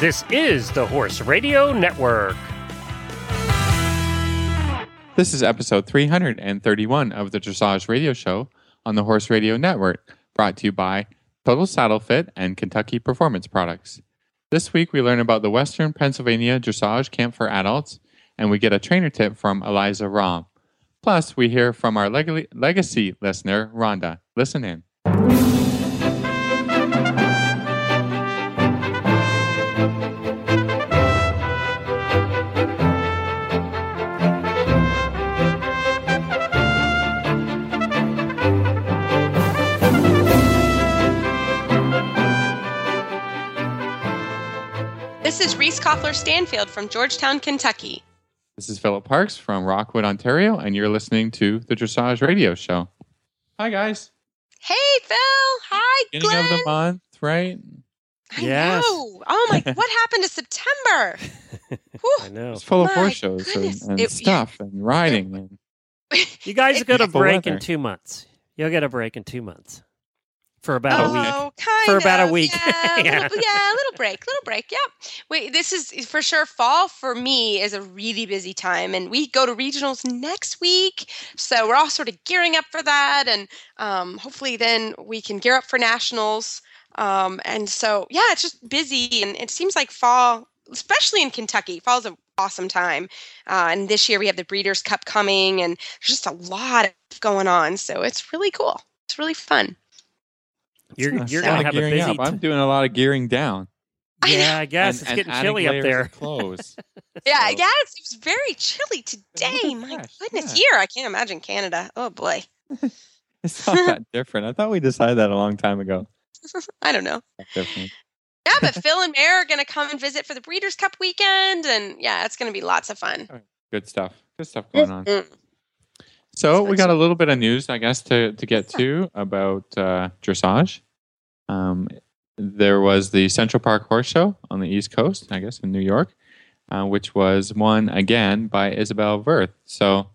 This is the Horse Radio Network. This is episode 331 of the Dressage Radio Show on the Horse Radio Network, brought to you by Total Saddle Fit and Kentucky Performance Products. This week we learn about the Western Pennsylvania Dressage Camp for Adults, and we get a trainer tip from Elisa Romm. Plus, we hear from our leg- legacy listener, Rhonda. Listen in. Reese Koffler Stanfield from Georgetown, Kentucky. This is Philip Parks from Rockwood, Ontario, and you're listening to the Dressage Radio Show. Hi, guys. Hey, Phil. Hi, Beginning Glenn. of the month, right? I Yes. know. Oh my! What happened to September? I know. It's full of horse shows and, goodness. and It- stuff and riding. And You guys get a Beautiful break in two months. You'll get a break in two months for about a week. Oh, For about a week. Yeah, a Yeah. little, yeah, a little break, little break. Yep. Wait, this is for sure. Fall for me is a really busy time, and we go to regionals next week, so we're all sort of gearing up for that, and um, hopefully then we can gear up for nationals. Um, and so yeah, it's just busy, and it seems like fall, especially in Kentucky, fall's an awesome time. Uh, and this year we have the Breeders' Cup coming, and there's just a lot going on, so it's really cool. It's really fun. You're It's you're gonna have a gearing busy. up. I'm doing a lot of gearing down. Yeah, I guess and, it's and getting chilly up there. of Clothes. Yeah, So- yeah, it's, it was very chilly today. My gosh, goodness, yeah. here I can't imagine Canada. Oh boy, It's not that different. I thought we decided that a long time ago. I don't know. Different. Yeah, but Phil and Mare are going to come and visit for the Breeders' Cup weekend, and yeah, it's going to be lots of fun. Good stuff. Good stuff going on. So we got a little bit of news, I guess, to, to get to about uh, dressage. Um, there was the Central Park Horse Show on the East Coast, I guess, in New York, uh, which was won again by Isabell Werth. So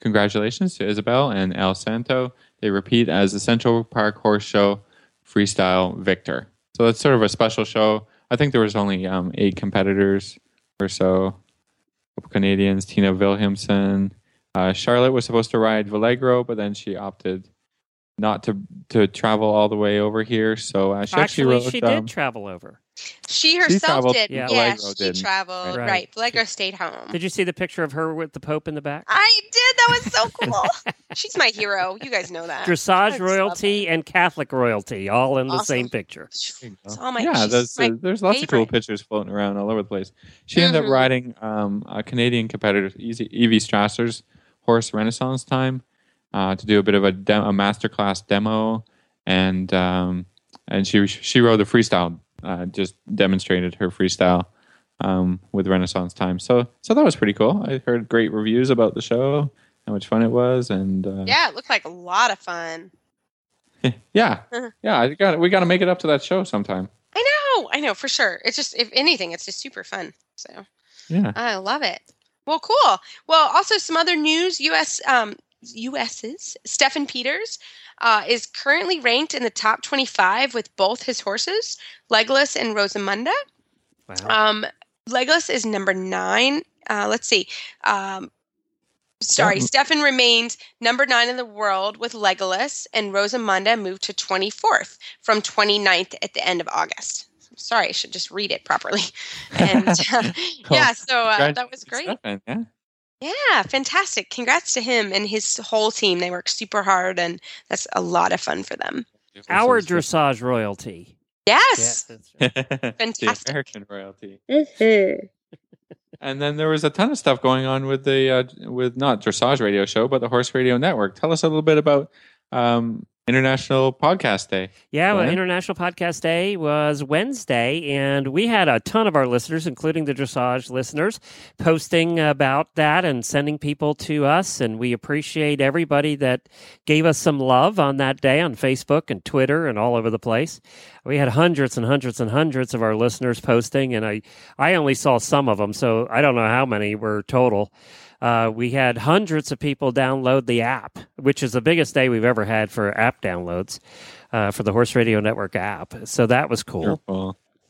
congratulations to Isabel and El Santo. They repeat as the Central Park Horse Show freestyle victor. So that's sort of a special show. I think there was only um, eight competitors or so. Canadians, Tina Williamson, uh, Charlotte was supposed to ride Valegro, but then she opted not to to travel all the way over here. So uh, she actually, Actually, wrote. she um, did travel over. She herself traveled, did. Yeah. Yeah, she didn't. traveled. Right. Right. Valegro stayed home. Did you see the picture of her with the Pope in the back? I did. That was so cool. She's my hero. You guys know that. Dressage royalty and Catholic royalty all in the same picture. There you go. It's all my- yeah, she's there's, my uh, there's lots of cool pictures floating around all over the place. She ended Mhm. up riding um, a Canadian competitor, Easy- Evi Strasser's horse Renaissance Tyme, uh, to do a bit of a, de- a masterclass demo, and um, and she she rode the freestyle, uh, just demonstrated her freestyle um, with Renaissance Tyme. So so that was pretty cool. I heard great reviews about the show, how much fun it was, and uh, Yeah, it looked like a lot of fun. yeah, Uh-huh. yeah. I got we got to make it up to that show sometime. I know. I know for sure. It's just, if anything, it's just super fun. So. Yeah. I love it. Well, cool. Well, also some other news. U.S. Um, U.S.'s Steffen Peters uh, is currently ranked in the top 25 with both his horses, Legolas and Rosamunda. Wow. Um, Legolas is number nine. Uh, let's see. Um, sorry, Yeah. Steffen remained number nine in the world with Legolas, and Rosamunda moved to 24th from 29th at the end of August. Sorry, I should just read it properly. And uh, yeah, so uh, that was great. Steffen, yeah. Yeah, fantastic. Congrats to him and his whole team. They work super hard, and that's a lot of fun for them. Our dressage royalty. Yes. that's right. the Fantastic. American royalty. And then there was a ton of stuff going on with the uh, with not dressage radio show, but the horse radio network. Tell us a little bit about um, International Podcast Day. Yeah, well, International Podcast Day was Wednesday, and we had a ton of our listeners, including the dressage listeners, posting about that and sending people to us. And we appreciate everybody that gave us some love on that day on Facebook and Twitter and all over the place. We had hundreds and hundreds and hundreds of our listeners posting, and I, I only saw some of them, so I don't know how many were total. Uh, we had hundreds of people download the app, which is the biggest day we've ever had for app downloads uh, for the Horse Radio Network app. So that was cool.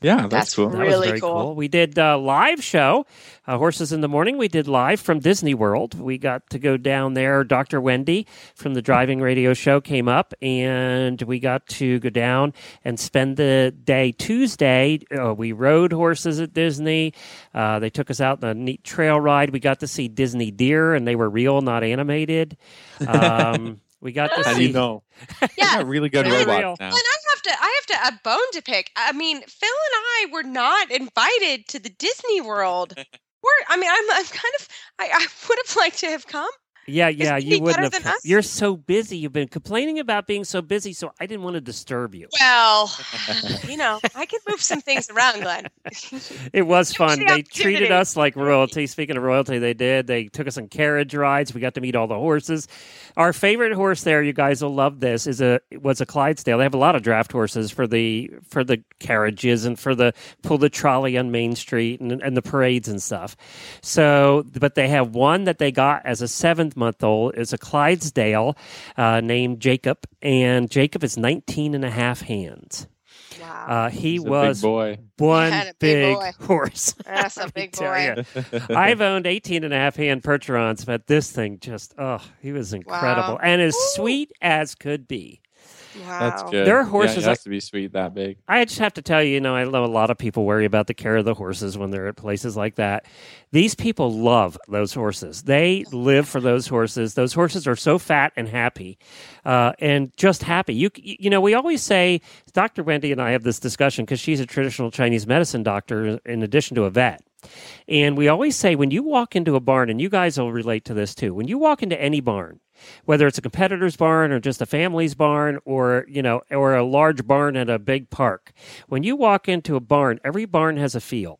Yeah, that's, That's cool. That Really was very cool. cool. We did uh, live show, uh, Horses in the Morning. We did live from Disney World. We got to go down there. Dr. Wendy from the Driving Radio Show came up, and we got to go down and spend the day Tuesday. Uh, we rode horses at Disney. Uh, they took us out on a neat trail ride. We got to see Disney deer, and they were real, not animated. Um, we got to How do see. you know? Yeah. Yeah, really good Very robots real. now. Well, I have to, I have to a bone to pick. I mean, Phil and I were not invited to the Disney World. We're, I mean, I'm, I'm kind of, I, I would have liked to have come. Yeah, yeah, you wouldn't have. than come. us? You're so busy. You've been complaining about being so busy, so I didn't want to disturb you. Well, you know, I could move some things around, Glenn. It was fun. They treated us like royalty. Speaking of royalty, they did. They took us on carriage rides. We got to meet all the horses. Our favorite horse there, you guys will love this, is a was a Clydesdale. They have a lot of draft horses for the for the carriages and for the pull the trolley on Main Street and and the parades and stuff. So, but they have one that they got as a seventh month old. is a Clydesdale uh, named Jacob, and Jacob is 19 and a half hands. Wow, Uh, he He's a was big boy. one a big, big boy. horse. that's a big boy. ya. I've owned 18 and a half hand Percherons, but this thing just, oh, he was incredible Wow. and as Ooh. sweet as could be. Wow. That's good. There are Yeah, horses it that- has to be sweet that big. I just have to tell you, you know, I know a lot of people worry about the care of the horses when they're at places like that. These people love those horses. They live for those horses. Those horses are so fat and happy, uh, and just happy. You you know, we always say Dr. Wendy and I have this discussion because she's a traditional Chinese medicine doctor in addition to a vet. And we always say when you walk into a barn, and you guys will relate to this too, when you walk into any barn, whether it's a competitor's barn or just a family's barn or, you know, or a large barn at a big park, when you walk into a barn, every barn has a feel.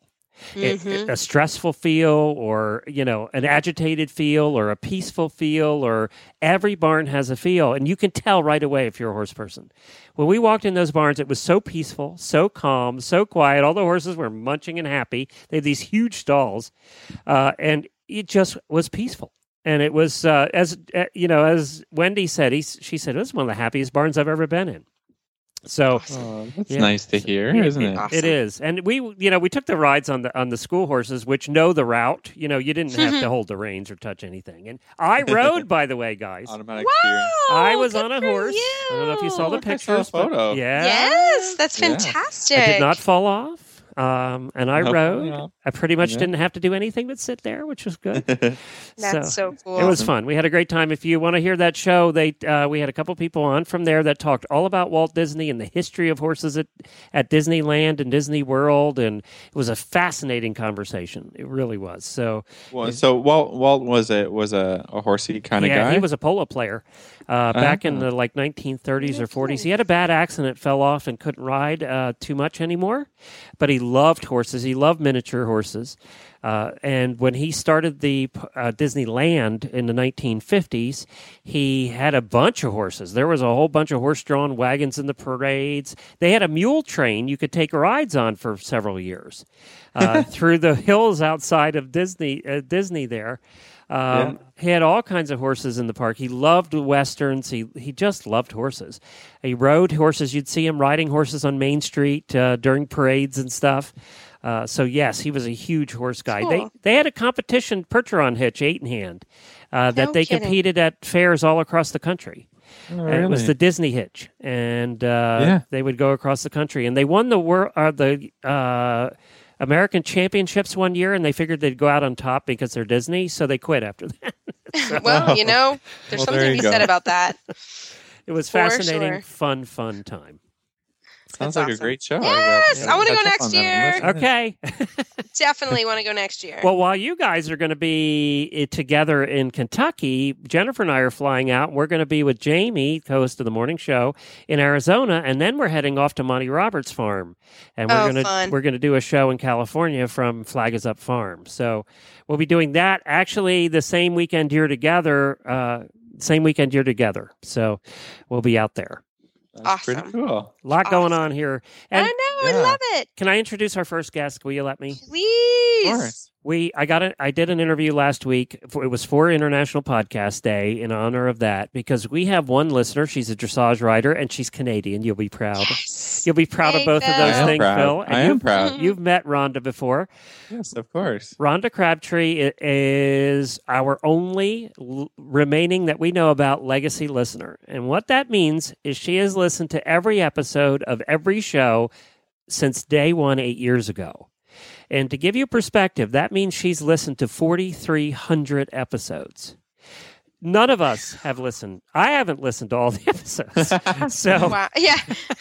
It- Mhm. a stressful feel or you know an agitated feel or a peaceful feel or every barn has a feel and you can tell right away if you're a horse person. When we walked in those barns it was so peaceful so calm so quiet. All the horses were munching and happy. They had these huge stalls uh, and it just was peaceful and it was uh, as uh, you know as wendy said he, she said it was one of the happiest barns i've ever been in so Oh, that's Yeah. nice to hear, Yeah, isn't it- it? Awesome. It is, and we, you know, we took the rides on the on the school horses, which know the route. You know, you didn't have to hold the reins or touch anything. And I rode, by the way, guys. Automatic Wow. I was on a for horse. I don't know if you saw the you. I saw a pictures. but- photo. yeah. Yes, that's Yeah. fantastic. I did not fall off. Um, and I No rode. falling I pretty much Yeah. didn't have to do anything but sit there, which was good. That's so, cool. It was fun. We had a great time. If you want to hear that show, they uh, we had a couple people on from there that talked all about Walt Disney and the history of horses at, at Disneyland and Disney World, and it was a fascinating conversation. It really was. So well, so Walt Walt was a was a, a horsey kind of yeah, guy. he was a polo player uh, back in Ah. the like 1930s or 40s. He had a bad accident, fell off, and couldn't ride uh, too much anymore. But he loved horses. He loved miniature horses. Uh, and when he started the uh, Disneyland in the 1950s, he had a bunch of horses. There was a whole bunch of horse-drawn wagons in the parades. They had a mule train you could take rides on for several years uh, through the hills outside of Disney. Uh, Disney there. Um, He had all kinds of horses in the park. He loved westerns. He he just loved horses. He rode horses. You'd see him riding horses on Main Street uh, during parades and stuff. Uh, so yes, he was a huge horse guy. They Cool. they had a competition Percheron hitch eight in hand uh, that No they kidding. competed at fairs all across the country. Oh, And It was the Disney hitch, and uh, Yeah. they would go across the country, and they won the world uh, the uh, American Championships one year, and they figured they'd go out on top because they're Disney, so they quit after that. well, you know, there's Well, something there to you be go. said about that. It was For fascinating, sure. fun, fun time. Sounds That's like a great show. Yes, gotta I wanna go next year. Okay. Definitely want to go next year. well, while you guys are going to be eh, together in Kentucky, Jennifer and I are flying out. We're going to be with Jamie, host of the morning show, in Arizona, and then we're heading off to Monty Roberts' farm, and we're Oh, going to we're going to do a show in California from Flag Is Up Farm. So we'll be doing that actually the same weekend you're together. Uh, same weekend you're together. So we'll be out there. That's pretty cool. A lot going on here. And I know. I love it. Can I introduce our first guest? Will you let me? Please. Of course. We I got it. I did an interview last week. For, it was for International Podcast Day in honor of that because we have one listener. She's a dressage rider and she's Canadian. You'll be proud. Yes. You'll be proud of Hey, both of those things, proud. Phil. And I am you've, proud. You've met Rhonda before. Yes, of course. Rhonda Crabtree is our only l- remaining that we know about legacy listener. And what that means is she has listened to every episode of every show since day one, eight years ago. And to give you perspective, that means she's listened to 4,300 episodes. None of us have listened. I haven't listened to all the episodes. So, Wow. Yeah.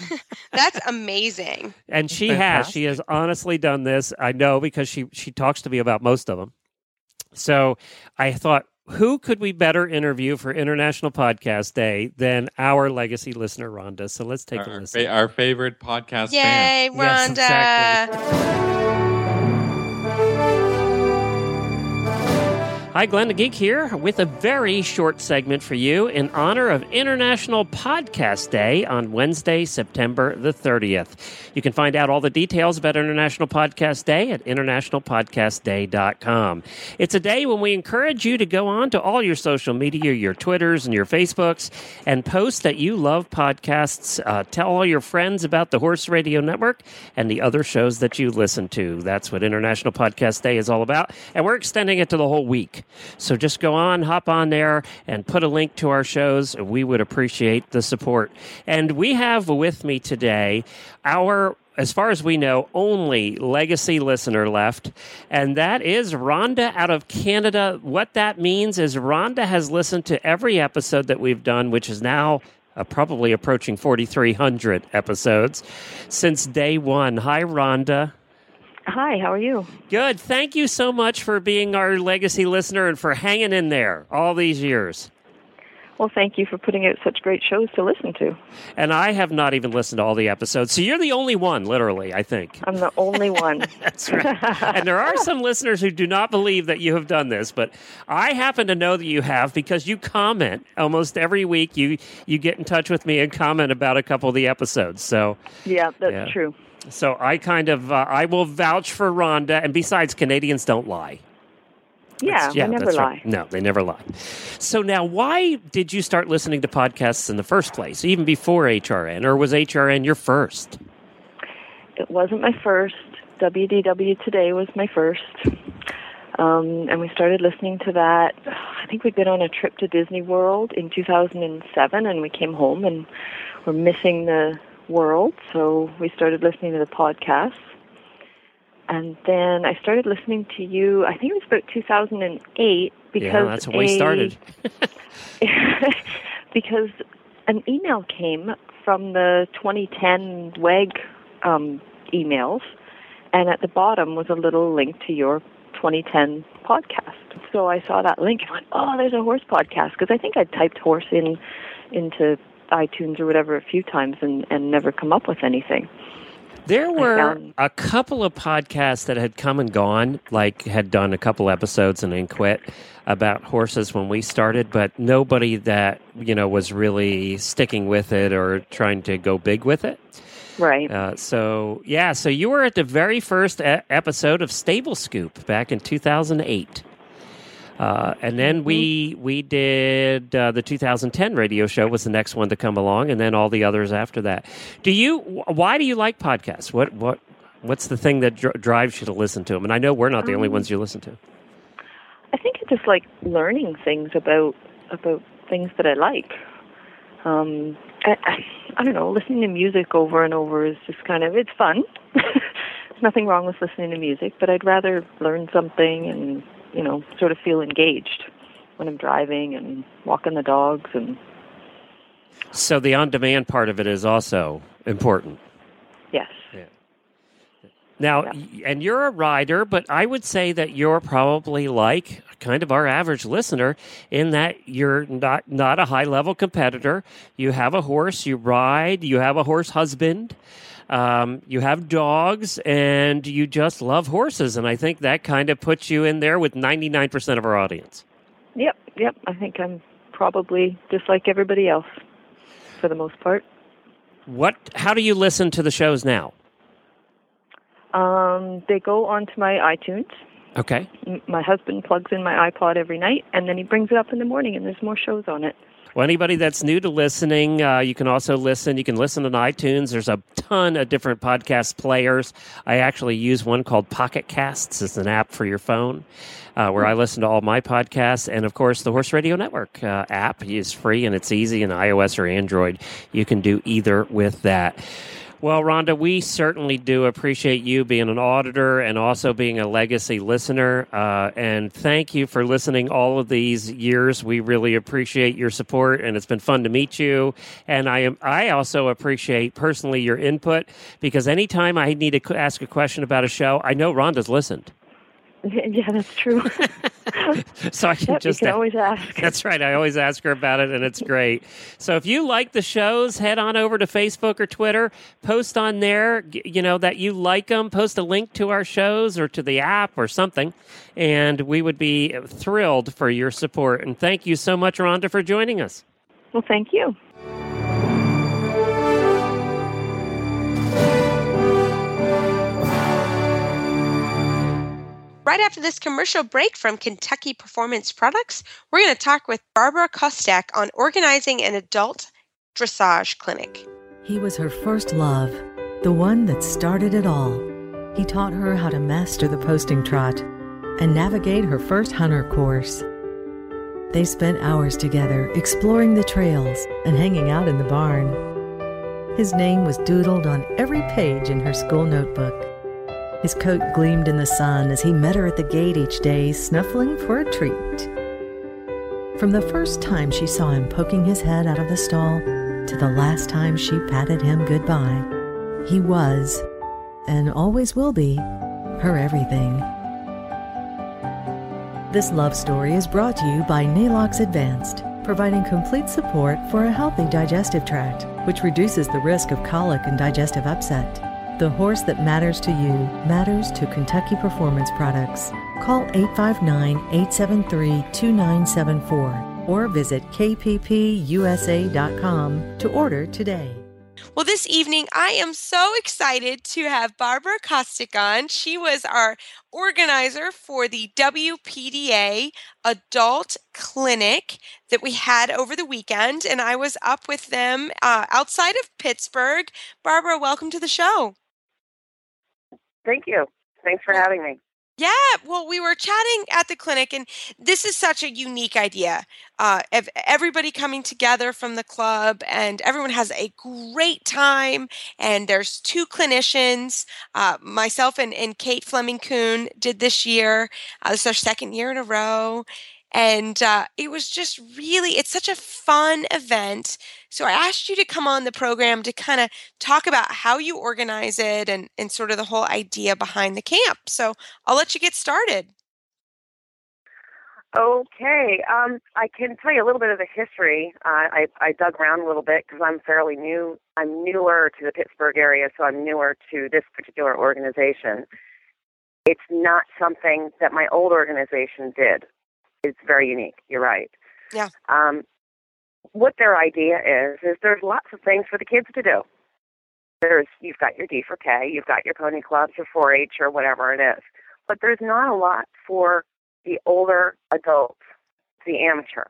That's amazing. and she has. She has honestly done this. I know because she she talks to me about most of them. So I thought, who could we better interview for International Podcast Day than our legacy listener, Rhonda? So let's take a listen. fa- our favorite podcast fan. Yay, Yes, Rhonda. exactly. Hi, Glenn the Geek here with a very short segment for you in honor of International Podcast Day on Wednesday, September the 30th. You can find out all the details about International Podcast Day at internationalpodcastday.com. It's a day when we encourage you to go on to all your social media, your Twitters and your Facebooks, and post that you love podcasts. Uh, tell all your friends about the Horse Radio Network and the other shows that you listen to. That's what International Podcast Day is all about. And we're extending it to the whole week. So just go on, hop on there, and put a link to our shows. We would appreciate the support. And we have with me today our as far as we know, only legacy listener left, and that is Rhonda out of Canada. What that means is Rhonda has listened to every episode that we've done, which is now uh, probably approaching 4,300 episodes since day one. Hi, Rhonda. Hi, how are you? Good. Thank you so much for being our legacy listener and for hanging in there all these years. Well, thank you for putting out such great shows to listen to. And I have not even listened to all the episodes. So you're the only one, literally, I think. I'm the only one. That's right. and there are some listeners who do not believe that you have done this, but I happen to know that you have because you comment almost every week. You you get in touch with me and comment about a couple of the episodes. So yeah, that's Yeah. true. So I kind of uh, I will vouch for Rhonda. And besides, Canadians don't lie. Yeah, That's- I never lie. right. No, they never lie. So now, why did you start listening to podcasts in the first place, even before HRN, or was HRN your first? It wasn't my first. WDW Today was my first. Um, and we started listening to that. I think we'd been on a trip to Disney World in 2007, and we came home and we're missing the world, so we started listening to the podcasts. And then I started listening to you, I think it was about 2008, because yeah, that's when we started. because an email came from the 2010 WEG um, emails, and at the bottom was a little link to your 2010 podcast. So I saw that link and went, "Oh, there's a horse podcast." Because I think I typed horse in into iTunes or whatever a few times and and never come up with anything. There were a couple of podcasts that had come and gone, like had done a couple episodes and then quit about horses when we started, but nobody that you know was really sticking with it or trying to go big with it. Right. Uh, so yeah, so you were at the very first e- episode of Stable Scoop back in 2008. Uh, and then we we did uh, the 2010 radio show was the next one to come along, and then all the others after that. Do you? Why do you like podcasts? What what what's the thing that dr- drives you to listen to them? And I know we're not the only Um, ones you listen to. I think I just like learning things about about things that I like. Um, I, I, I don't know, listening to music over and over is just kind of it's fun. There's nothing wrong with listening to music, but I'd rather learn something and you know sort of feel engaged when I'm driving and walking the dogs and So the on-demand part of it is also important. yes. Now, Yeah. and you're a rider, but I would say that you're probably like kind of our average listener in that you're not not a high level competitor. You have a horse, you ride, you have a horse husband, um, you have dogs, and you just love horses. And I think that kind of puts you in there with 99% of our audience. Yep, yep. I think I'm probably just like everybody else for the most part. What? How do you listen to the shows now? Um, they go onto my iTunes. Okay. My husband plugs in my iPod every night, and then he brings it up in the morning, and there's more shows on it. Well, anybody that's new to listening, uh, you can also listen. You can listen on iTunes. There's a ton of different podcast players. I actually use one called Pocket Casts. It's an app for your phone uh, where I listen to all my podcasts. And of course, the Horse Radio Network uh, app is free and it's easy in iOS or Android. You can do either with that. Well, Rhonda, we certainly do appreciate you being an auditor and also being a legacy listener. Uh, and thank you for listening all of these years. We really appreciate your support, and it's been fun to meet you. And I am I also appreciate personally your input because anytime I need to ask a question about a show, I know Rhonda's listened, yeah, that's true. so I can yep, just can always ask. That's right. I always ask her about it, and it's great. So if you like the shows, head on over to Facebook or Twitter, post on there, you know, that you like them, post a link to our shows or to the app or something, and we would be thrilled for your support. And thank you so much, Rhonda, for joining us. Well, thank you. Right after this commercial break from Kentucky Performance Products, we're going to talk with Barbara Kostic on organizing an adult dressage clinic. He was her first love, the one that started it all. He taught her how to master the posting trot and navigate her first hunter course. They spent hours together exploring the trails and hanging out in the barn. His name was doodled on every page in her school notebook. His coat gleamed in the sun as he met her at the gate each day, snuffling for a treat. From the first time she saw him poking his head out of the stall to the last time she patted him goodbye, he was, and always will be, her everything. This love story is brought to you by Neigh-Lox Advanced, providing complete support for a healthy digestive tract, which reduces the risk of colic and digestive upset. The horse that matters to you matters to Kentucky Performance Products. Call 859 873 2974 or visit kppusa.com to order today. Well, this evening, I am so excited to have Barbara Kostic on. She was our organizer for the WPDA Adult Clinic that we had over the weekend, and I was up with them uh, outside of Pittsburgh. Barbara, welcome to the show. Thank you. Thanks for having me. Yeah, well, we were chatting at the clinic, and this is such a unique idea. Uh, of everybody coming together from the club, and everyone has a great time. And there's two clinicians, uh, myself and, and Kate Fleming Kuhn did this year. Uh, this is our second year in a row. And uh, it was just really, it's such a fun event. So I asked you to come on the program to kind of talk about how you organize it and, and sort of the whole idea behind the camp. So I'll let you get started. Okay, um, I can tell you a little bit of the history. Uh, I, I dug around a little bit because I'm fairly new. I'm newer to the Pittsburgh area, so I'm newer to this particular organization. It's not something that my old organization did. It's very unique. You're right. Yeah. Um, what their idea is is there's lots of things for the kids to do. There's you've got your D for K, you've got your pony clubs, your 4-H, or whatever it is, but there's not a lot for the older adults, the amateur.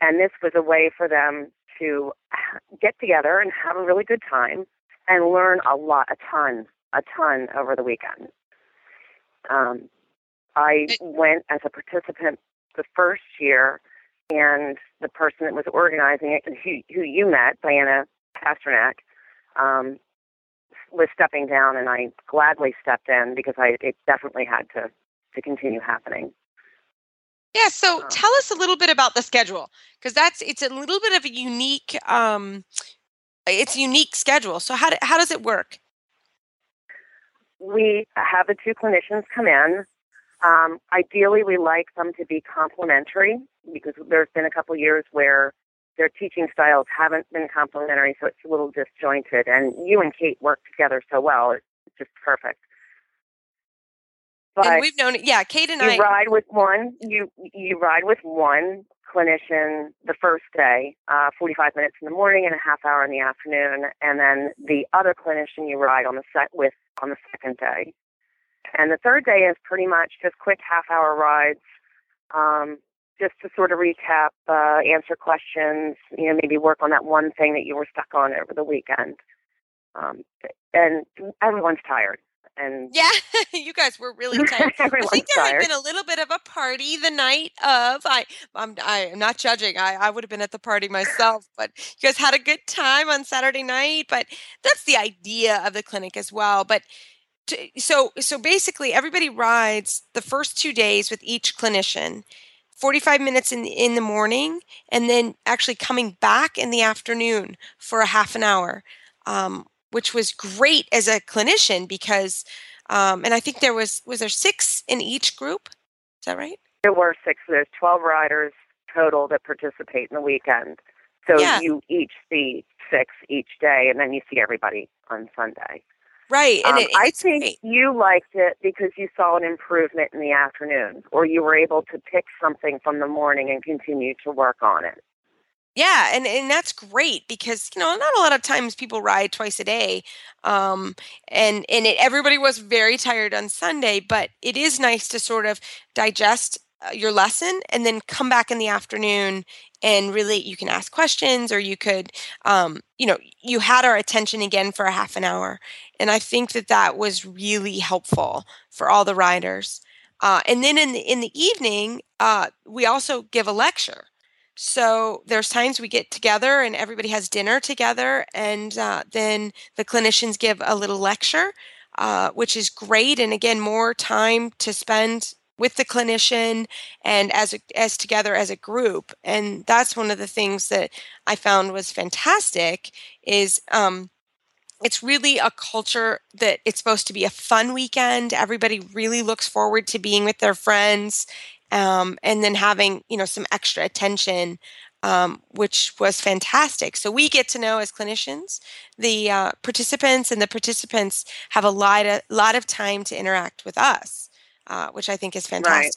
And this was a way for them to get together and have a really good time and learn a lot, a ton, a ton over the weekend. Um, I went as a participant the first year, and the person that was organizing it, who, who you met, Diana Pasternak, um, was stepping down, and I gladly stepped in because I it definitely had to to continue happening. Yeah, so Oh. tell us a little bit about the schedule because that's it's a little bit of a unique um it's unique schedule. So how do, how does it work? We have the two clinicians come in. Um, ideally, we like them to be complementary because there's been a couple years where their teaching styles haven't been complementary, so it's a little disjointed. And you and Kate work together so well; it's just perfect. and But we've known. Yeah, Kate and you I ride with one. You you ride with one clinician the first day, uh, 45 minutes in the morning and a half hour in the afternoon, and then the other clinician you ride on the set with on the second day. And the third day is pretty much just quick half hour rides, um, just to sort of recap, uh, answer questions, you know, maybe work on that one thing that you were stuck on over the weekend. Um, and everyone's tired. And yeah, you guys were really tired. I think there tired. had been a little bit of a party the night of. I, I'm, I'm not judging. I, I would have been at the party myself, but you guys had a good time on Saturday night. But that's the idea of the clinic as well. But to, so, so basically, everybody rides the first two days with each clinician. 45 minutes in in the morning and then actually coming back in the afternoon for a half an hour um, which was great as a clinician because, um, and I think there was was there six in each group. Is that right? There were six. There's twelve riders total that participate in the weekend. So Yeah. you each see six each day, and then you see everybody on Sunday. Right, and Um, it, I think great. you liked it because you saw an improvement in the afternoon, or you were able to pick something from the morning and continue to work on it. Yeah, and and that's great because you know not a lot of times people ride twice a day, um, and and it, everybody was very tired on Sunday, but it is nice to sort of digest your lesson and then come back in the afternoon and really you can ask questions or you could um, you know you had our attention again for a half an hour, and I think that that was really helpful for all the riders. Uh, and then in the in the evening, uh, we also give a lecture. So there's times we get together and everybody has dinner together, and uh, then the clinicians give a little lecture, uh, which is great. And again, more time to spend with the clinician and as a, as together as a group. And that's one of the things that I found was fantastic. Is um, it's really a culture that it's supposed to be a fun weekend. Everybody really looks forward to being with their friends um, and then having you know some extra attention um, which was fantastic so we get to know as clinicians the uh, participants and the participants have a lot of, lot of time to interact with us uh, which i think is fantastic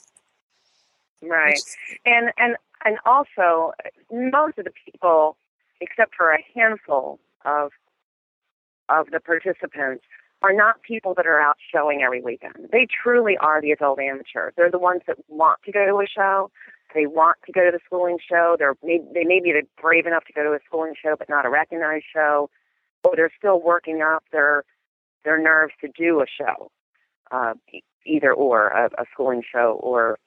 Right. Which- And and and also most of the people, except for a handful of of the participants, are not people that are out showing every weekend. They truly are the adult amateur. They're the ones that want to go to a show. They want to go to the schooling show. They're may- they may be brave enough to go to a schooling show, but not a recognized show, or they're still working up their their nerves to do a show, uh, either or a, a schooling show or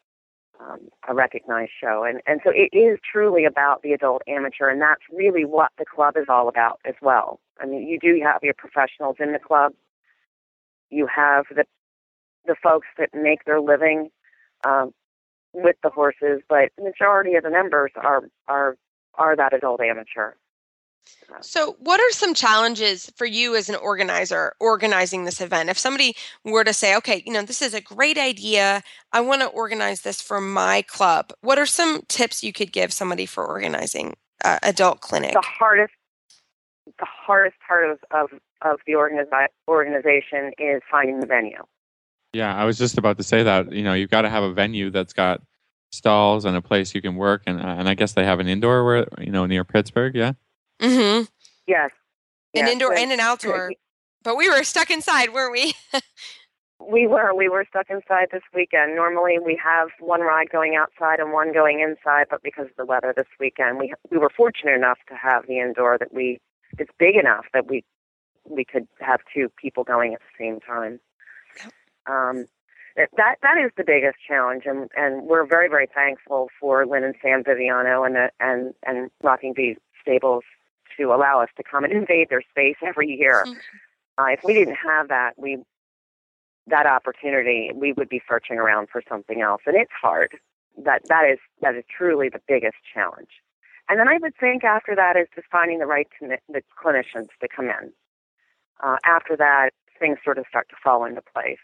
um, a recognized show. And, and so it is truly about the adult amateur, and that's really what the club is all about as well. I mean, you do have your professionals in the club. You have the the folks that make their living um, with the horses, but the majority of the members are are are that adult amateur. So, what are some challenges for you as an organizer organizing this event? If somebody were to say, okay, you know, this is a great idea, I want to organize this for my club, what are some tips you could give somebody for organizing uh, adult clinic? The hardest the hardest part of of, of the organizi- organization is finding the venue. Yeah, I was just about to say that. You know, you've got to have a venue that's got stalls and a place you can work, and and I guess they have an indoor where you know near Pittsburgh. Yeah. Mm-hmm. Yes. An yes. indoor And- and an outdoor. But we were stuck inside, weren't we? We were. We were stuck inside this weekend. Normally, we have one ride going outside and one going inside, but because of the weather this weekend, we we were fortunate enough to have the indoor that we it's big enough that we we could have two people going at the same time. Um, that that that is the biggest challenge, and and we're very very thankful for Lynn and Sam Viviano and the, and and Rocking Bee Stables to allow us to come and invade their space every year. Uh, if we didn't have that, we that opportunity, we would be searching around for something else, and it's hard. That that is that is truly the biggest challenge. And then I would think after that is just finding the right commi- the clinicians to come in. Uh, after that, things sort of start to fall into place.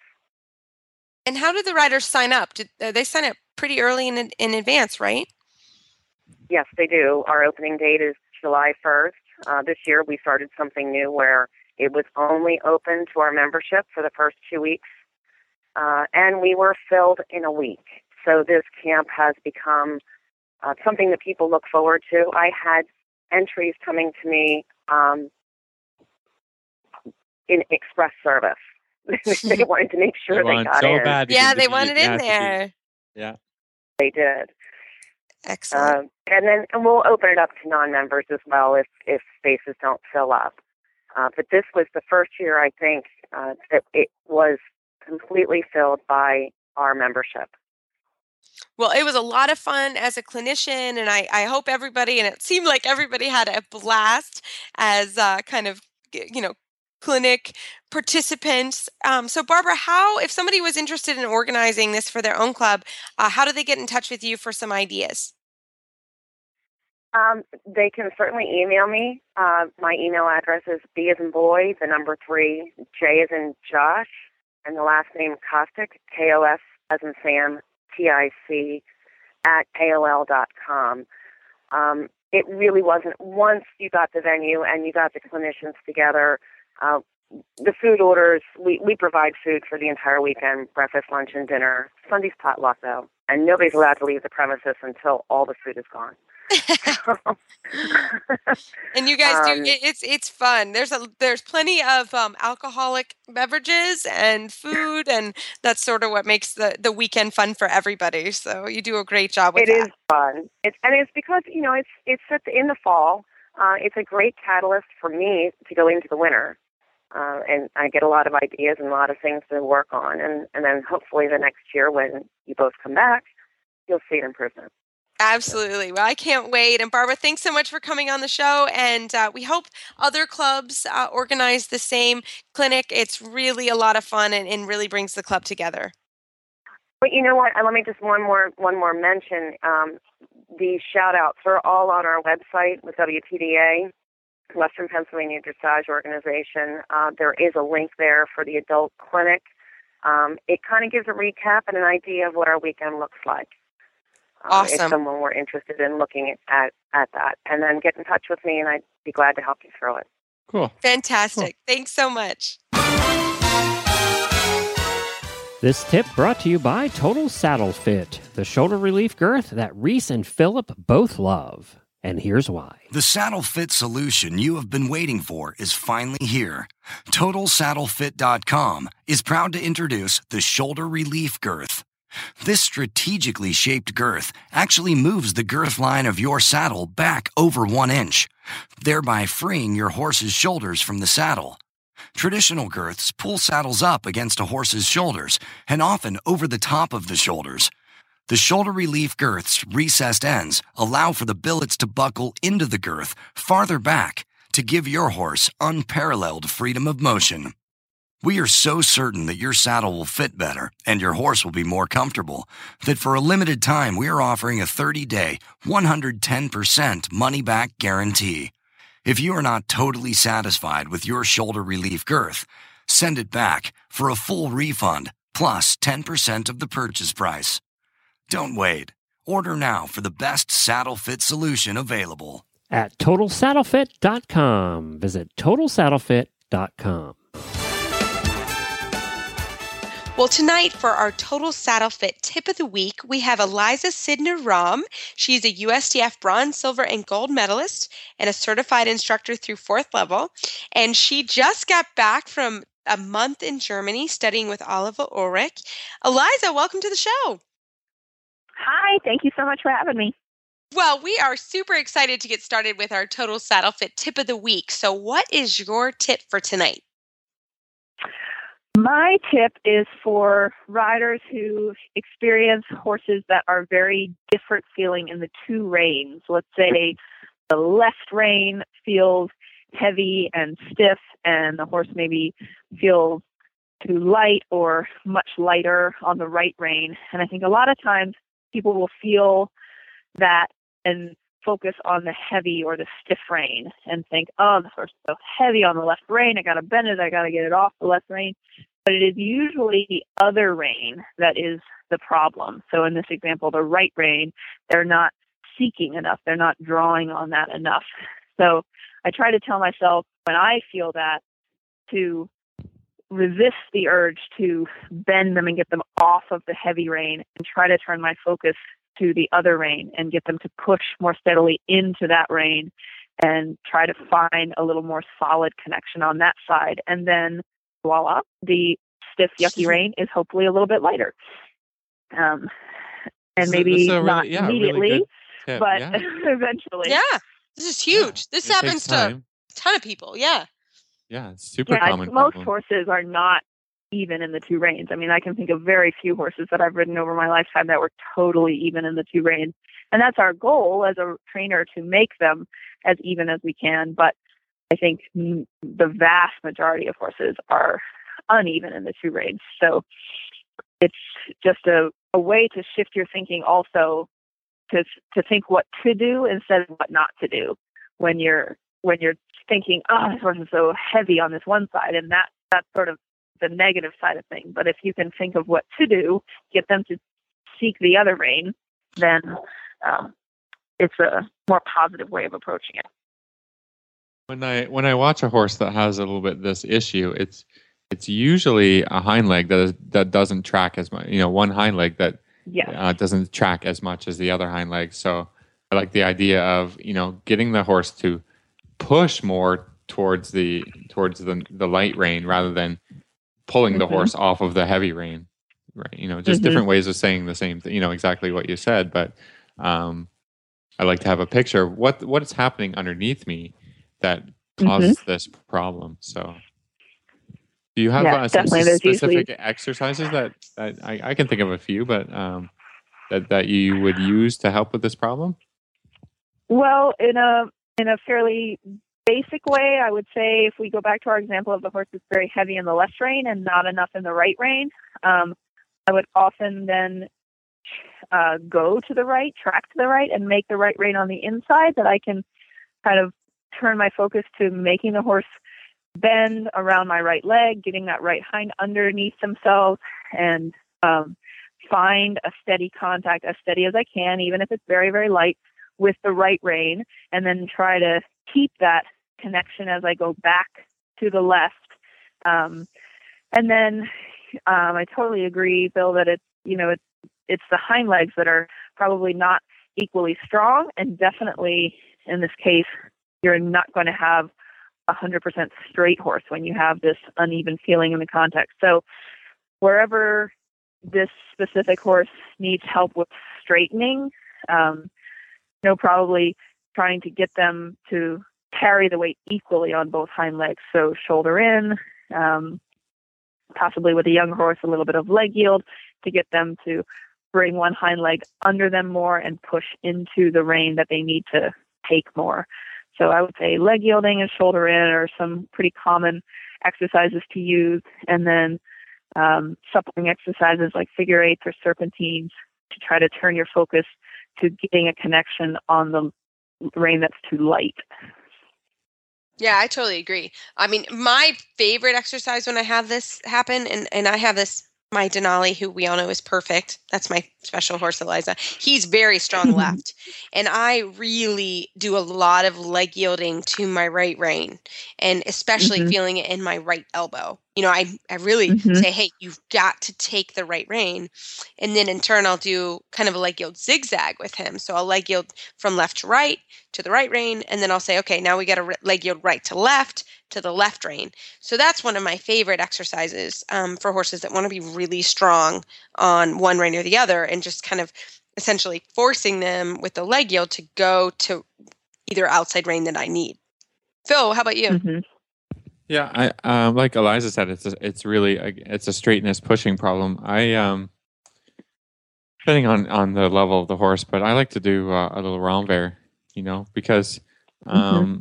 and how did the riders sign up? Did uh, they sign up pretty early in in advance, right? Yes, they do. Our opening date is July 1st. Uh, this year, we started something new where it was only open to our membership for the first two weeks, uh, and we were filled in a week. So this camp has become uh, something that people look forward to. I had entries coming to me um, in express service. they wanted to make sure They they, got so in. bad Yeah, they to want be- it in yeah, to be- there. Yeah. They did. Excellent. Um, and then and we'll open it up to non-members as well if if spaces don't fill up. Uh, but this was the first year I think uh, that it was completely filled by our membership. Well, it was a lot of fun as a clinician, and I, I hope everybody, and it seemed like everybody had a blast as uh, kind of, you know, clinic participants. Um, so, Barbara, how, if somebody was interested in organizing this for their own club, uh, how do they get in touch with you for some ideas? Um, they can certainly email me. Uh, my email address is B as in boy, the number three, J as in Josh, and the last name Kostic, K O S as in Sam, T I C, at AOL dot com. Um, it really wasn't, once you got the venue and you got the clinicians together, uh, the food orders, we, we provide food for the entire weekend breakfast, lunch, and dinner. Sunday's potluck, though, and nobody's allowed to leave the premises until all the food is gone. and you guys do Um, it, it's it's fun. There's a there's plenty of um, alcoholic beverages and food, and that's sort of what makes the the weekend fun for everybody. So you do a great job with It that. is fun. It's and it's because you know it's it's in the fall. Uh, it's a great catalyst for me to go into the winter, uh, and I get a lot of ideas and a lot of things to work on, and and then hopefully the next year when you both come back, you'll see an improvement. Absolutely. Well, I can't wait. And Barbara, thanks so much for coming on the show. And uh, we hope other clubs uh, organize the same clinic. It's really a lot of fun and, and really brings the club together. But you know what? Uh, Let me just one more one more mention. Um, these shout outs are all on our website with WPDA, Western Pennsylvania Dressage Organization. Uh, there is a link there for the adult clinic. Um, it kind of gives a recap and an idea of what our weekend looks like. Uh, If someone were interested in looking at, at that, and then get in touch with me, and I'd be glad to help you through it. Cool. Fantastic. Thanks so much. This tip brought to you by Total Saddle Fit, the shoulder relief girth that Reese and Philip both love. And here's why. The saddle fit solution you have been waiting for is finally here. TotalSaddleFit.com is proud to introduce the Shoulder Relief Girth. This strategically shaped girth actually moves the girth line of your saddle back over one inch, thereby freeing your horse's shoulders from the saddle. Traditional girths pull saddles up against a horse's shoulders and often over the top of the shoulders. The shoulder relief girth's recessed ends allow for the billets to buckle into the girth farther back to give your horse unparalleled freedom of motion. We are so certain that your saddle will fit better and your horse will be more comfortable that for a limited time we are offering a 30 day, 110% money back guarantee. If you are not totally satisfied with your shoulder relief girth, send it back for a full refund plus 10% of the purchase price. Don't wait. Order now for the best saddle fit solution available. At TotalSaddleFit.com. Visit TotalSaddleFit.com. Well, tonight for our Total Saddle Fit tip of the week, we have Elisa Sydnor Romm. She's a USDF bronze, silver, and gold medalist and a certified instructor through fourth level. And she just got back from a month in Germany studying with Oliver Ulrich. Elisa, welcome to the show. Hi, thank you so much for having me. Well, we are super excited to get started with our Total Saddle Fit tip of the week. So, what is your tip for tonight? My tip is for riders who experience horses that are very different feeling in the two reins. Let's say the left rein feels heavy and stiff, and the horse maybe feels too light or much lighter on the right rein. And I think a lot of times people will feel that and focus on the heavy or the stiff rein and think, oh, the horse is so heavy on the left rein. I got to bend it. I got to get it off the left rein. But it is usually the other rein that is the problem. So in this example, the right rein, they're not seeking enough. They're not drawing on that enough. So I try to tell myself when I feel that to resist the urge to bend them and get them off of the heavy rein and try to turn my focus to the other rein and get them to push more steadily into that rein and try to find a little more solid connection on that side. And then voila, the stiff, yucky rein is hopefully a little bit lighter. Um, and maybe really, not yeah, immediately, really but yeah. eventually. Yeah, this is huge. Yeah, this happens to a ton of people. Yeah. Yeah, it's super yeah, common. Most problem. horses are not even in the two reins. I mean, I can think of very few horses that I've ridden over my lifetime that were totally even in the two reins. And that's our goal as a trainer to make them as even as we can. But I think the vast majority of horses are uneven in the two reins. So it's just a, a way to shift your thinking also to to think what to do instead of what not to do when you're when you're thinking, oh, this horse is so heavy on this one side, and that that's sort of the negative side of things. But if you can think of what to do, get them to seek the other rein, then um, it's a more positive way of approaching it. When I when I watch a horse that has a little bit this issue, it's it's usually a hind leg that is, that doesn't track as much. You know, one hind leg that yes. uh, doesn't track as much as the other hind leg. So I like the idea of you know getting the horse to push more towards the towards the the light rein rather than pulling mm-hmm. the horse off of the heavy rein right you know just mm-hmm. different ways of saying the same thing you know exactly what you said but um i like to have a picture of what what is happening underneath me that causes mm-hmm. this problem so do you have yeah, uh, specific usually... exercises that, that I, I, can think of a few but um that that you would use to help with this problem well in a in a fairly basic way, I would say if we go back to our example of the horse that's very heavy in the left rein and not enough in the right rein, um, I would often then uh, go to the right, track to the right, and make the right rein on the inside that I can kind of turn my focus to making the horse bend around my right leg, getting that right hind underneath themselves, and um, find a steady contact, as steady as I can, even if it's very, very light, with the right rein, and then try to keep that connection as I go back to the left. Um, and then um, I totally agree, Bill, that it's you know it's it's the hind legs that are probably not equally strong, and definitely in this case, you're not going to have a hundred percent straight horse when you have this uneven feeling in the context. So wherever this specific horse needs help with straightening, um, you know, probably trying to get them to carry the weight equally on both hind legs. So shoulder in, um, possibly with a young horse, a little bit of leg yield to get them to bring one hind leg under them more and push into the rein that they need to take more. So I would say leg yielding and shoulder in are some pretty common exercises to use. And then um, suppling exercises like figure eights or serpentines to try to turn your focus to getting a connection on the rein that's too light. Yeah, I totally agree. I mean, my favorite exercise when I have this happen, and, and I have this my Denali, who we all know is perfect. That's my special horse, Elisa. He's very strong left. And I really do a lot of leg yielding to my right rein and especially mm-hmm. feeling it in my right elbow. You know, I, I really mm-hmm. say, hey, you've got to take the right rein. And then in turn, I'll do kind of a leg yield zigzag with him. So I'll leg yield from left to right to the right rein. And then I'll say, okay, now we got a leg yield right to left to the left rein. So that's one of my favorite exercises um, for horses that want to be really strong on one rein or the other, and just kind of essentially forcing them with the leg yield to go to either outside rein that I need. Phil, how about you? Mm-hmm. Yeah, I um, like Elisa said, it's a, it's really a, it's a straightness pushing problem. I um, depending on on the level of the horse, but I like to do uh, a little renvers, you know, because mm-hmm. um, mm-hmm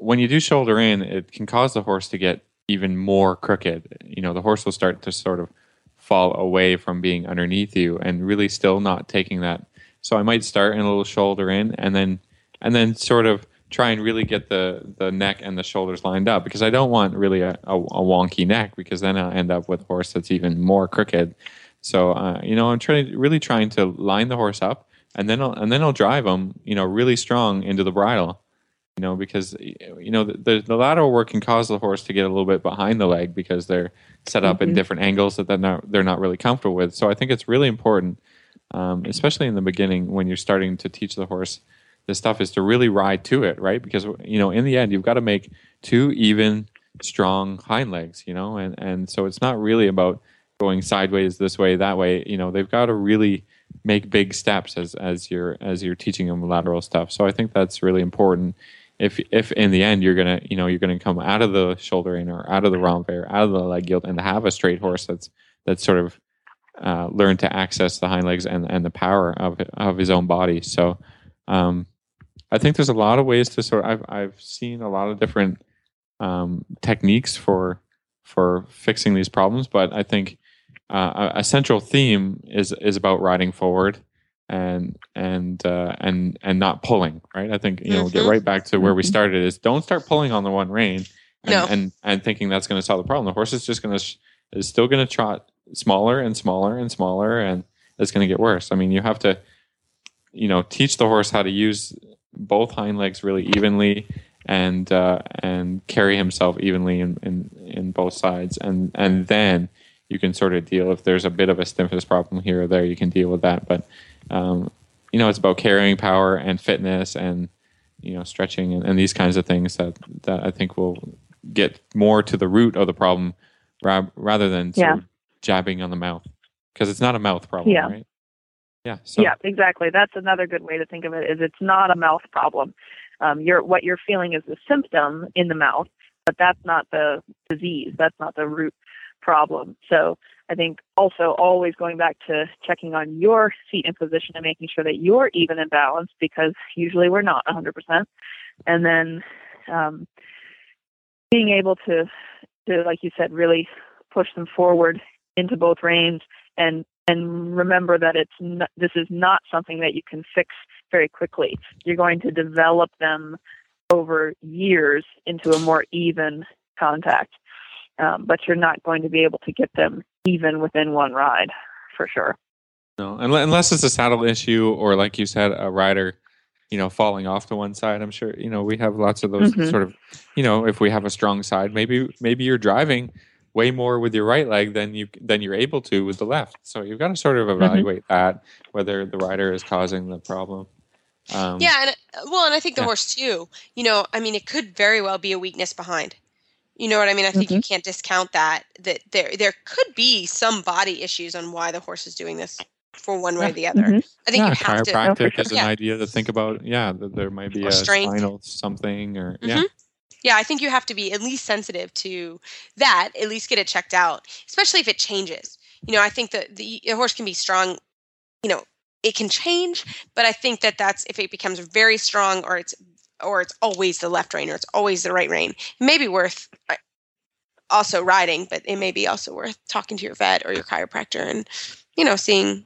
when you do shoulder in, it can cause the horse to get even more crooked. You know, the horse will start to sort of fall away from being underneath you and really still not taking that. So I might start in a little shoulder in and then and then sort of try and really get the the neck and the shoulders lined up because I don't want really a, a, a wonky neck because then I'll end up with a horse that's even more crooked. So uh, you know, I'm trying really trying to line the horse up and then I'll, and then I'll drive them, you know, really strong into the bridle you know, because you know the, the lateral work can cause the horse to get a little bit behind the leg because they're set up mm-hmm. in different angles that they're not they're not really comfortable with. So I think it's really important um, especially in the beginning when you're starting to teach the horse this stuff, is to really ride to it, right? Because you know, in the end, you've got to make two even, strong hind legs, you know, and and so it's not really about going sideways this way that way. You know, they've got to really make big steps as as you're as you're teaching them lateral stuff. So I think that's really important. If if in the end you're gonna you know you're gonna come out of the shoulder in or out of the renvers, out of the leg yield, and have a straight horse that's that's sort of uh, learned to access the hind legs and and the power of of his own body. So um, I think there's a lot of ways to sort. I've I've seen a lot of different um, techniques for for fixing these problems, but I think uh, a central theme is is about riding forward and and uh, and and not pulling. Right. I think you know Mhm. get right back to where we Mhm. started. Is don't start pulling on the one rein. And, No. and and thinking that's going to solve the problem. The horse is just going to is still going to trot smaller and smaller and smaller, and it's going to get worse. I mean, you have to, you know, teach the horse how to use both hind legs really evenly and uh, and carry himself evenly in, in in both sides, and and then you can sort of deal if there's a bit of a stiffness problem here or there, you can deal with that. But um, you know, it's about carrying power and fitness and you know stretching and, and these kinds of things that that I think will get more to the root of the problem ra- rather than sort Yeah. of jabbing on the mouth because it's not a mouth problem, Yeah. right? Yeah. So yeah, exactly. That's another good way to think of it. Is it's not a mouth problem. Um, you're what you're feeling is the symptom in the mouth, but that's not the disease. That's not the root problem. So I think also always going back to checking on your seat and position and making sure that you're even and balanced because usually we're not 100%. And then um, being able to, to like you said, really push them forward into both reins and and remember that it's n this is not something that you can fix very quickly. You're going to develop them over years into a more even contact, um, but you're not going to be able to get them even within one ride for sure. No, unless it's a saddle issue or, like you said, a rider, you know, falling off to one side. I'm sure you know we have lots of those Mhm. sort of, you know, if we have a strong side, maybe maybe you're driving way more with your right leg than you than you're able to with the left. So you've got to sort of evaluate that whether the rider is causing the problem. Um, Yeah, and uh, well, and I think the Yeah. horse too. You know, I mean, it could very well be a weakness behind. You know what I mean? I think you can't discount that. That there there could be some body issues on why the horse is doing this for one way or the other. Mhm. I think yeah, you have to. chiropractic for is an Yeah. idea to think about. Yeah, that there might be Or a strength. spinal something or yeah. Mhm. Yeah, I think you have to be at least sensitive to that. At least get it checked out, especially if it changes. You know, I think that the, the horse can be strong. You know, it can change, but I think that that's if it becomes very strong, or it's or it's always the left rein, or it's always the right rein. It may be worth uh, also riding, but it may be also worth talking to your vet or your chiropractor and you know seeing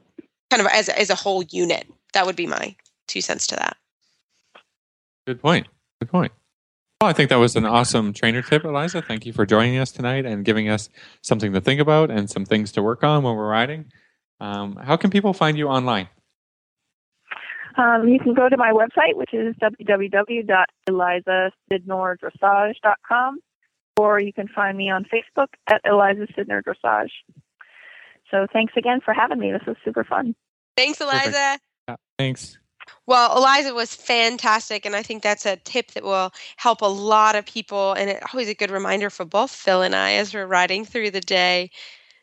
kind of as as a whole unit. That would be my two cents to that. Good point. Good point. Well, I think that was an awesome trainer tip, Elisa. Thank you for joining us tonight and giving us something to think about and some things to work on when we're riding. Um, how can people find you online? Um, you can go to my website, which is www.elisasydnordressage.com, or you can find me on Facebook at Elisa Sydnor Dressage. So thanks again for having me. This was super fun. Thanks, Elisa. Yeah, thanks. Well, Elisa was fantastic, and I think that's a tip that will help a lot of people, and it's always a good reminder for both Phil and I as we're riding through the day.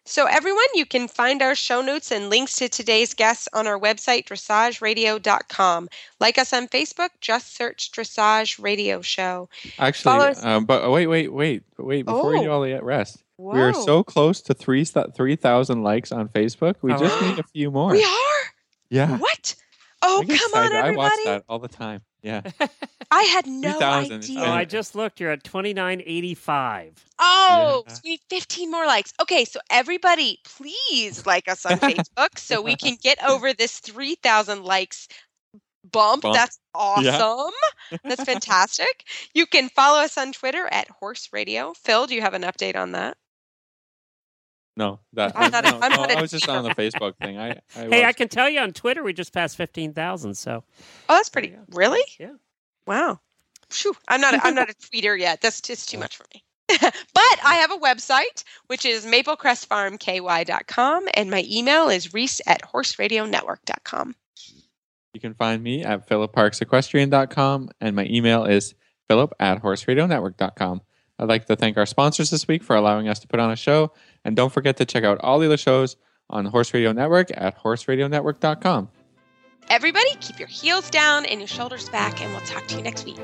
So, everyone, you can find our show notes and links to today's guests on our website, dressageradio.com. Like us on Facebook, just search Dressage Radio Show. Actually, um, but wait, wait, wait, wait. Before we do Oh. all the rest, we are so close to three three thousand likes on Facebook. We just Oh. need a few more. We are? Yeah. What? Oh, come on, excited. I watch everybody. that all the time. Yeah. I had no 3,000. It's idea. Oh, I just looked. You're at 2985. Oh, Yeah. so we need 15 more likes. Okay, so everybody, please like us on Facebook so we can get over this 3,000 likes bump. Bump. That's Yeah. awesome. That's fantastic. You can follow us on Twitter at Horse Radio. Phil, do you have an update on that? No, that I'm not no, I'm no, not was just on the Facebook thing. I, I Hey, I can tell you on Twitter, we just passed 15,000. So, Oh, that's pretty. Yeah. Really? Yeah. Wow. Phew. I'm not. A, I'm not a tweeter yet. That's just too oh. much for me. but I have a website, which is maplecrestfarmky.com, and my email is reese at horseradionetwork.com. You can find me at philipparksequestrian.com, and my email is philip at horseradionetwork.com. I'd like to thank our sponsors this week for allowing us to put on a show, and don't forget to check out all the other shows on Horse Radio Network at horseradionetwork.com. Everybody, keep your heels down and your shoulders back, and we'll talk to you next week.